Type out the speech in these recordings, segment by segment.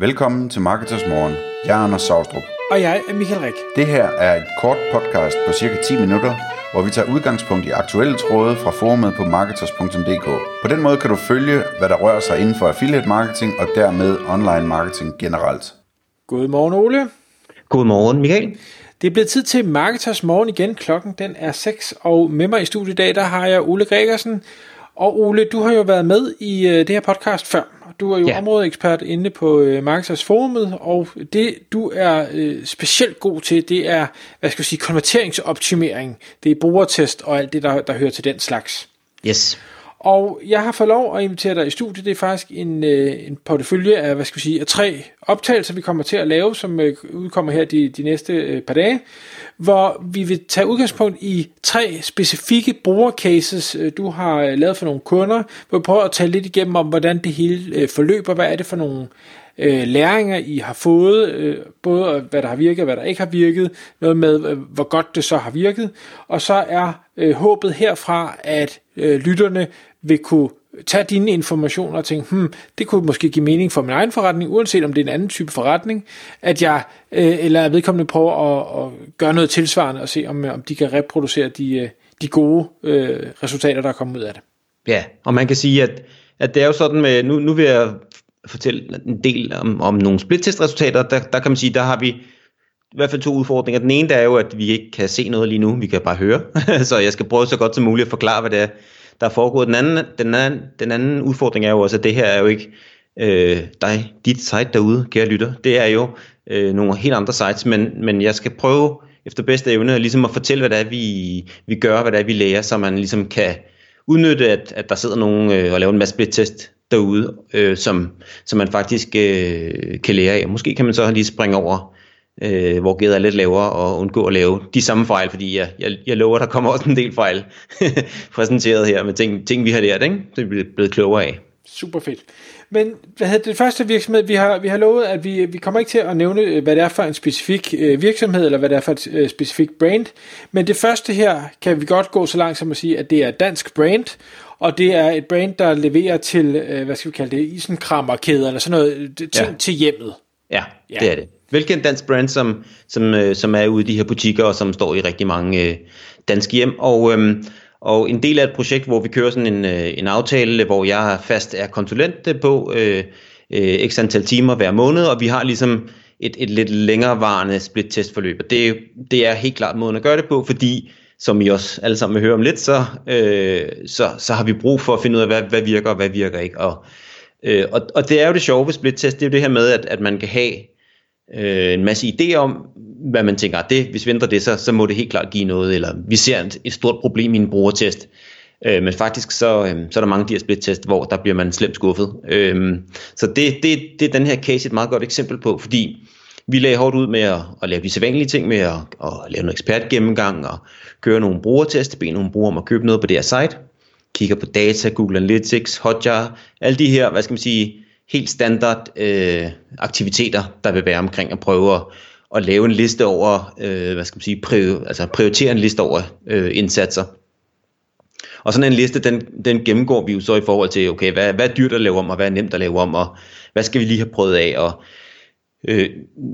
Velkommen til Marketers Morgen. Jeg er Anders Saustrup. Og jeg er Michael Rik. Det her er et kort podcast på cirka 10 minutter, hvor vi tager udgangspunkt i aktuelle tråde fra forumet på marketers.dk. På den måde kan du følge, hvad der rører sig inden for affiliate marketing og dermed online marketing generelt. Godmorgen Ole. Godmorgen Michael. Det er blevet tid til Marketers Morgen igen. Klokken den er 6, og med mig i studiet i dag, der har jeg Ole Gregersen. Og Ole, du har jo været med i uh, det her podcast før. Du er jo ja. områdeekspert inde på uh, Marketers Forumet, og det du er uh, specielt god til, det er, hvad skal jeg sige, konverteringsoptimering. Det er brugertest og alt det, der, der hører til den slags. Yes. Og jeg har fået lov at invitere dig i studiet. Det er faktisk en, øh, en portefølje af, hvad skal vi sige, af tre optagelser, vi kommer til at lave, som øh, udkommer her de, de næste øh, par dage, hvor vi vil tage udgangspunkt i tre specifikke brugercases, øh, du har øh, lavet for nogle kunder, hvor vi prøver at tale lidt igennem om, hvordan det hele øh, forløber, hvad er det for nogle øh, læringer, I har fået, øh, både hvad der har virket og hvad der ikke har virket, noget med, øh, hvor godt det så har virket, og så er øh, håbet herfra, at øh, lytterne vil kunne tage dine informationer og tænke, hmm, det kunne måske give mening for min egen forretning, uanset om det er en anden type forretning, at jeg, øh, eller er vedkommende prøver at, at gøre noget tilsvarende og se, om, øh, om de kan reproducere de, øh, de gode øh, resultater, der er kommet ud af det. Ja, og man kan sige, at, at det er jo sådan med, nu, nu vil jeg fortælle en del om, om nogle splittestresultater, der, der kan man sige, der har vi i hvert fald to udfordringer. Den ene der er jo, at vi ikke kan se noget lige nu, vi kan bare høre. så jeg skal prøve så godt som muligt at forklare, hvad det er, der er foregået. Den anden, den anden, den anden udfordring er jo også, at det her er jo ikke øh, dig, dit site derude, kære lytter. Det er jo øh, nogle helt andre sites, men, men jeg skal prøve efter bedste evne ligesom at fortælle, hvad det er, vi, vi gør, hvad det er, vi lærer, så man ligesom kan udnytte, at, at der sidder nogen øh, og laver en masse split-test derude, øh, som, som man faktisk øh, kan lære af. Måske kan man så lige springe over øh, hvor gædet er lidt lavere, og undgå at lave de samme fejl, fordi jeg, jeg, jeg lover, der kommer også en del fejl præsenteret her med ting, ting vi har lært, ikke? det er blevet klogere af. Super fedt. Men hvad hedder det første virksomhed, vi har, vi har lovet, at vi, vi kommer ikke til at nævne, øh, hvad det er for en specifik øh, virksomhed, eller hvad det er for et øh, specifik brand. Men det første her kan vi godt gå så langt som at sige, at det er dansk brand, og det er et brand, der leverer til, øh, hvad skal vi kalde det, isenkrammerkæder, eller sådan noget, ting ja. til hjemmet. Ja, ja, det er det velkendt dansk brand, som, som, øh, som er ude i de her butikker, og som står i rigtig mange øh, danske hjem. Og, øh, og en del af et projekt, hvor vi kører sådan en, øh, en aftale, hvor jeg fast er konsulent på øh, øh, x antal timer hver måned, og vi har ligesom et, et lidt længerevarende split-testforløb. Og det, det er helt klart måden at gøre det på, fordi som I også alle sammen vil høre om lidt, så, øh, så, så har vi brug for at finde ud af, hvad, hvad virker og hvad virker ikke. Og, øh, og, og det er jo det sjove ved split-test, det er jo det her med, at, at man kan have øh, en masse idéer om, hvad man tænker, ah, det, hvis vi ændrer det, så, så må det helt klart give noget, eller vi ser et, et stort problem i en brugertest. Øh, men faktisk så, øh, så er der mange af de her split-test, hvor der bliver man slemt skuffet. Øh, så det, det, det er den her case et meget godt eksempel på, fordi vi lagde hårdt ud med at, at lave de sædvanlige ting, med at, at lave noget ekspertgennemgang og køre nogle brugertest, bede nogle brugere om at købe noget på det her site, kigger på data, Google Analytics, Hotjar, alle de her, hvad skal man sige, helt standard øh, aktiviteter, der vil være omkring at prøve at, at lave en liste over, øh, hvad skal man sige, prior, altså prioritere en liste over øh, indsatser. Og sådan en liste, den, den gennemgår vi jo så i forhold til, okay, hvad, hvad er dyrt at lave om, og hvad er nemt at lave om, og hvad skal vi lige have prøvet af, og øh,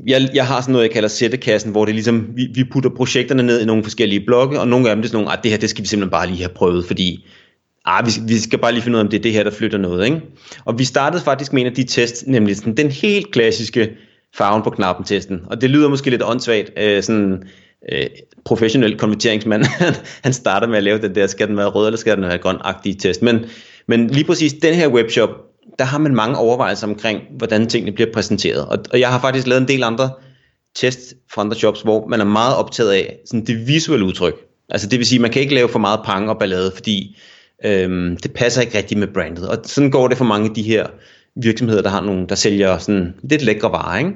jeg, jeg har sådan noget, jeg kalder sættekassen, hvor det ligesom, vi, vi putter projekterne ned i nogle forskellige blokke, og nogle af dem det er sådan nogle, at det her, det skal vi simpelthen bare lige have prøvet, fordi ah, vi, vi skal bare lige finde ud af, om det er det her, der flytter noget. Ikke? Og vi startede faktisk med en af de tests, nemlig sådan, den helt klassiske farven på knappen testen. Og det lyder måske lidt åndssvagt, øh, sådan øh, professionel konverteringsmand, han starter med at lave den der, skal den være rød eller skal den være grøn-agtige test. Men, men lige præcis den her webshop, der har man mange overvejelser omkring, hvordan tingene bliver præsenteret. Og, og jeg har faktisk lavet en del andre test fra andre shops, hvor man er meget optaget af sådan det visuelle udtryk. Altså det vil sige, man kan ikke lave for meget pang og ballade, fordi Øhm, det passer ikke rigtigt med brandet. Og sådan går det for mange af de her virksomheder, der har nogle, der sælger sådan lidt lækre varer. Ikke?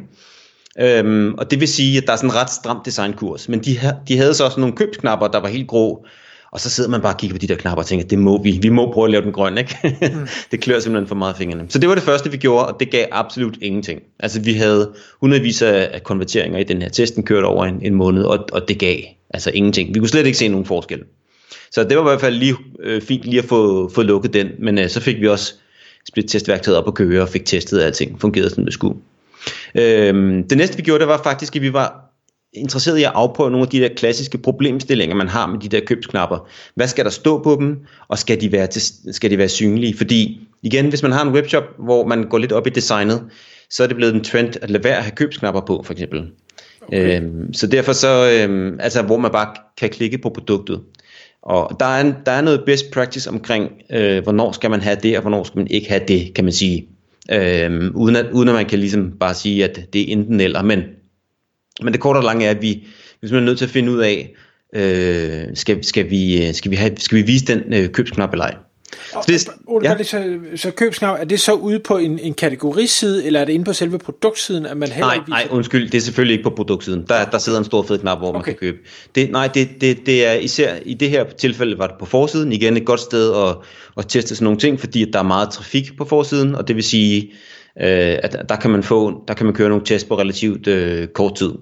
Øhm, og det vil sige, at der er sådan en ret stram designkurs. Men de, de havde så også nogle købsknapper, der var helt grå. Og så sidder man bare og kigger på de der knapper og tænker, det må vi. Vi må prøve at lave den grøn, ikke? Mm. det klør simpelthen for meget fingrene. Så det var det første, vi gjorde, og det gav absolut ingenting. Altså vi havde hundredvis af konverteringer i den her testen kørt over en, en måned, og, og det gav altså ingenting. Vi kunne slet ikke se nogen forskel. Så det var i hvert fald lige øh, fint lige at få, få lukket den, men øh, så fik vi også split testværktøjet op at køre og fik testet, alting fungerede som det skulle. Øhm, det næste vi gjorde, det var faktisk, at vi var interesseret i at afprøve nogle af de der klassiske problemstillinger, man har med de der købsknapper. Hvad skal der stå på dem, og skal de være, til, skal de være synlige? Fordi igen, hvis man har en webshop, hvor man går lidt op i designet, så er det blevet en trend at lade være at have købsknapper på, for eksempel. Okay. Øhm, så derfor så, øhm, altså hvor man bare kan klikke på produktet. Og der er, en, der er noget best practice omkring, øh, hvornår skal man have det, og hvornår skal man ikke have det, kan man sige. Øh, uden, at, uden at man kan ligesom bare sige, at det er enten eller. Men, men det korte og lange er, at vi, hvis man er nødt til at finde ud af, øh, skal, skal, vi, øh, skal, vi have, skal vi vise den øh, købsknap eller ej. Og, det, Ole, ja. så, så købsknap, er det så ude på en, en kategoriside, eller er det inde på selve produktsiden, at man heller Nej, nej, undskyld, det er selvfølgelig ikke på produktsiden. Der, der sidder en stor fed knap, hvor okay. man kan købe. Det, nej, det, det, det er især i det her tilfælde var det på forsiden. Igen et godt sted at, at teste sådan nogle ting, fordi der er meget trafik på forsiden, og det vil sige, øh, at der kan man få, der kan man køre nogle test på relativt øh, kort tid.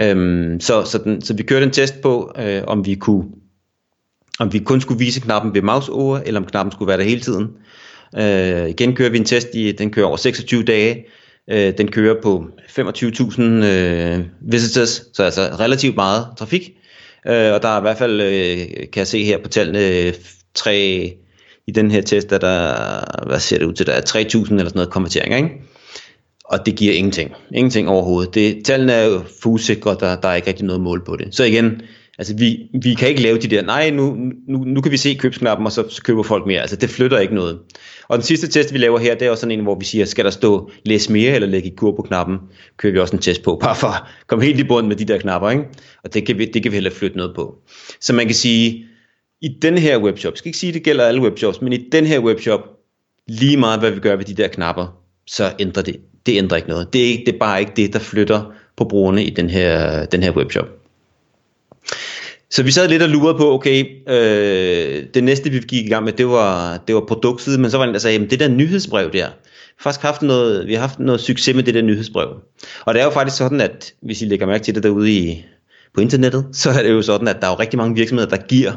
Øhm, så, så, den, så vi kørte en test på, øh, om vi kunne om vi kun skulle vise knappen ved mouse over, eller om knappen skulle være der hele tiden. Øh, igen kører vi en test, i, den kører over 26 dage, øh, den kører på 25.000 øh, visitors, så altså relativt meget trafik. Øh, og der er i hvert fald, øh, kan jeg se her på tallene, tre, i den her test, er der hvad ser det ud til, der er 3.000 eller sådan noget konverteringer, ikke? Og det giver ingenting. Ingenting overhovedet. Det, tallene er jo fuldsikre, der, der er ikke rigtig noget mål på det. Så igen, Altså vi, vi kan ikke lave de der, nej nu, nu, nu kan vi se købsknappen, og så, så køber folk mere. Altså det flytter ikke noget. Og den sidste test vi laver her, det er også sådan en, hvor vi siger, skal der stå læs mere eller lægge i kur på knappen, kører vi også en test på, bare for at komme helt i bund med de der knapper. Ikke? Og det kan, vi, det kan vi heller flytte noget på. Så man kan sige, i den her webshop, jeg skal ikke sige, at det gælder alle webshops, men i den her webshop, lige meget hvad vi gør ved de der knapper, så ændrer det, det ændrer ikke noget. Det er, ikke, det er bare ikke det, der flytter på brugerne i den her, den her webshop. Så vi sad lidt og lurede på, okay, øh, det næste vi gik i gang med, det var, det var produktsiden, men så var det altså, der sagde, jamen det der nyhedsbrev der, faktisk haft noget, vi har haft noget succes med det der nyhedsbrev. Og det er jo faktisk sådan, at hvis I lægger mærke til det derude i, på internettet, så er det jo sådan, at der er jo rigtig mange virksomheder, der giver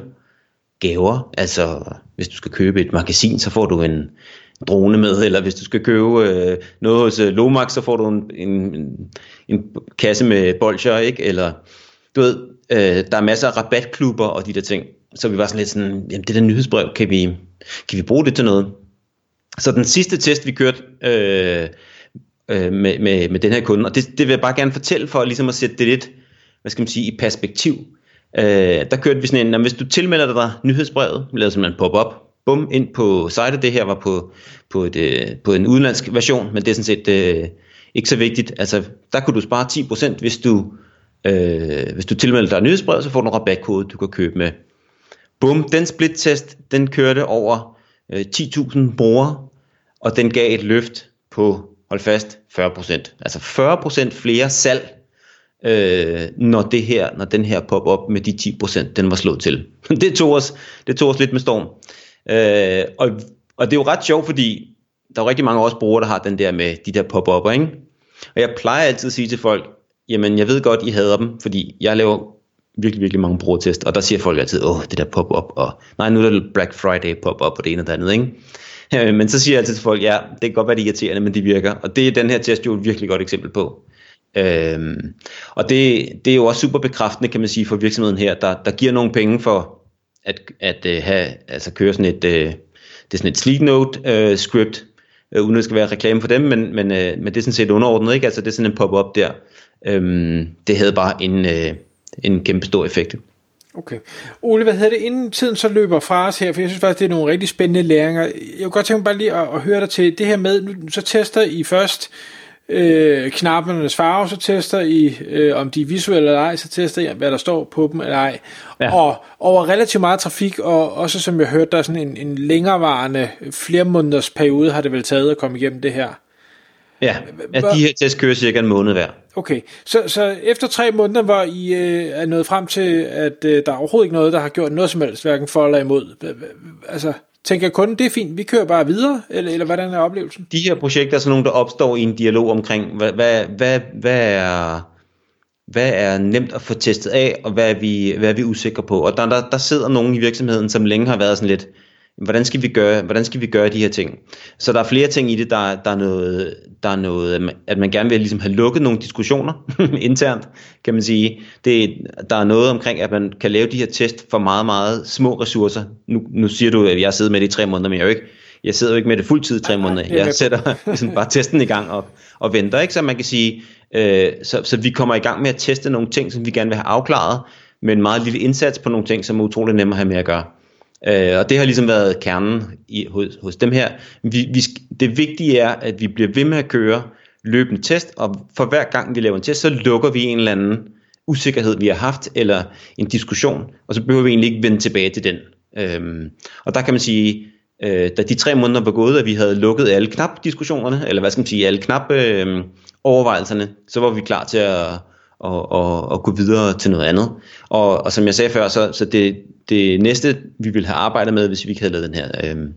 gaver. Altså, hvis du skal købe et magasin, så får du en drone med, eller hvis du skal købe øh, noget hos øh, Lomax, så får du en, en, en kasse med bolcher, ikke? Eller, du ved, Øh, der er masser af rabatklubber og de der ting. Så vi var sådan lidt sådan, jamen det der nyhedsbrev, kan vi, kan vi bruge det til noget? Så den sidste test, vi kørte øh, øh, med, med, med den her kunde, og det, det vil jeg bare gerne fortælle for ligesom at sætte det lidt, hvad skal man sige, i perspektiv. Øh, der kørte vi sådan en, hvis du tilmelder dig nyhedsbrevet, lavede simpelthen pop-up, bum, ind på sitet, det her var på, på, et, øh, på en udenlandsk version, men det er sådan set øh, ikke så vigtigt. Altså, der kunne du spare 10%, hvis du Øh, hvis du tilmelder dig nyhedsbrevet, så får du en rabatkode, du kan købe med. Bum, den split-test, den kørte over øh, 10.000 brugere, og den gav et løft på, hold fast, 40%. Altså 40% flere salg, øh, når, det her, når den her pop-up med de 10%, den var slået til. det, tog os, det tog os lidt med storm. Øh, og, og det er jo ret sjovt, fordi der er jo rigtig mange af os brugere, der har den der med de der pop-up'er, ikke? Og jeg plejer altid at sige til folk, jamen jeg ved godt, I hader dem, fordi jeg laver virkelig, virkelig mange brugertest, og der siger folk altid, åh, det der pop-up, og nej, nu er der Black Friday pop-up, og det ene og det andet, ikke? Øh, men så siger jeg altid til folk, ja, det kan godt være, det er irriterende, men det virker, og det er den her test jo et virkelig godt eksempel på. Øhm, og det, det er jo også super bekræftende, kan man sige, for virksomheden her, der, der giver nogle penge for at, at uh, have, altså køre sådan et, øh, det er sådan et sleek note uh, script, øh, uden at det skal være reklame for dem, men, men, øh, men det er sådan set underordnet, ikke? Altså det er sådan en pop-up der, Øhm, det havde bare en, øh, en kæmpe stor effekt. Okay. Ole, hvad hedder det, inden tiden så løber fra os her, for jeg synes faktisk, det er nogle rigtig spændende læringer. Jeg kunne godt tænke mig bare lige at, at høre dig til det her med, nu, så tester I først øh, knappernes farve, så tester I, øh, om de er visuelle eller ej, så tester I, hvad der står på dem eller ej. Ja. Og over relativt meget trafik, og også som jeg hørte, der er sådan en, en længerevarende, flere måneders periode har det vel taget at komme igennem det her. Ja, at de her test kører cirka en måned hver. Okay, så, så efter tre måneder, hvor I øh, er nået frem til, at øh, der er overhovedet ikke noget, der har gjort noget som helst, hverken for eller imod, altså tænker kunden, det er fint, vi kører bare videre, eller, eller hvordan er oplevelsen? De her projekter er sådan nogle, der opstår i en dialog omkring, hvad, hvad, hvad, hvad er hvad er nemt at få testet af, og hvad er vi, hvad er vi usikre på. Og der, der, der sidder nogen i virksomheden, som længe har været sådan lidt, hvordan skal vi gøre, hvordan skal vi gøre de her ting? Så der er flere ting i det, der, der, er, noget, der er noget, at man gerne vil ligesom have lukket nogle diskussioner internt, kan man sige. Det, der er noget omkring, at man kan lave de her test for meget, meget små ressourcer. Nu, nu siger du, at jeg sidder med det i tre måneder, men jeg, ikke, jeg sidder jo ikke med det fuldtid i tre måneder. Jeg sætter ligesom bare testen i gang og, og venter, ikke? Så man kan sige, øh, så, så vi kommer i gang med at teste nogle ting, som vi gerne vil have afklaret, med en meget lille indsats på nogle ting, som er utrolig nemme at have med at gøre. Øh, og det har ligesom været kernen i, hos, hos dem her. Vi, vi, det vigtige er, at vi bliver ved med at køre løbende test, og for hver gang vi laver en test, så lukker vi en eller anden usikkerhed, vi har haft, eller en diskussion, og så behøver vi egentlig ikke vende tilbage til den. Øhm, og der kan man sige, øh, da de tre måneder var gået, at vi havde lukket alle knap diskussionerne, eller hvad skal man sige, alle knap øh, overvejelserne, så var vi klar til at, og, og, og gå videre til noget andet. Og, og som jeg sagde før, så, så det, det næste, vi ville have arbejdet med, hvis vi ikke havde lavet den her øh,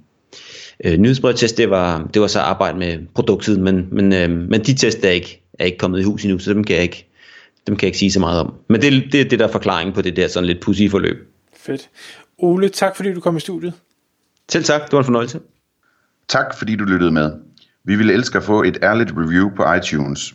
øh, nyhedsbrevtest, det var, det var så arbejde med produktet, men, men, øh, men de test er ikke, er ikke kommet i hus endnu, så dem kan jeg ikke, dem kan jeg ikke sige så meget om. Men det, det er det der forklaring på det der sådan lidt pussy forløb. Fedt. Ole, tak fordi du kom i studiet. Selv tak, det var en fornøjelse. Tak fordi du lyttede med. Vi ville elske at få et ærligt review på iTunes.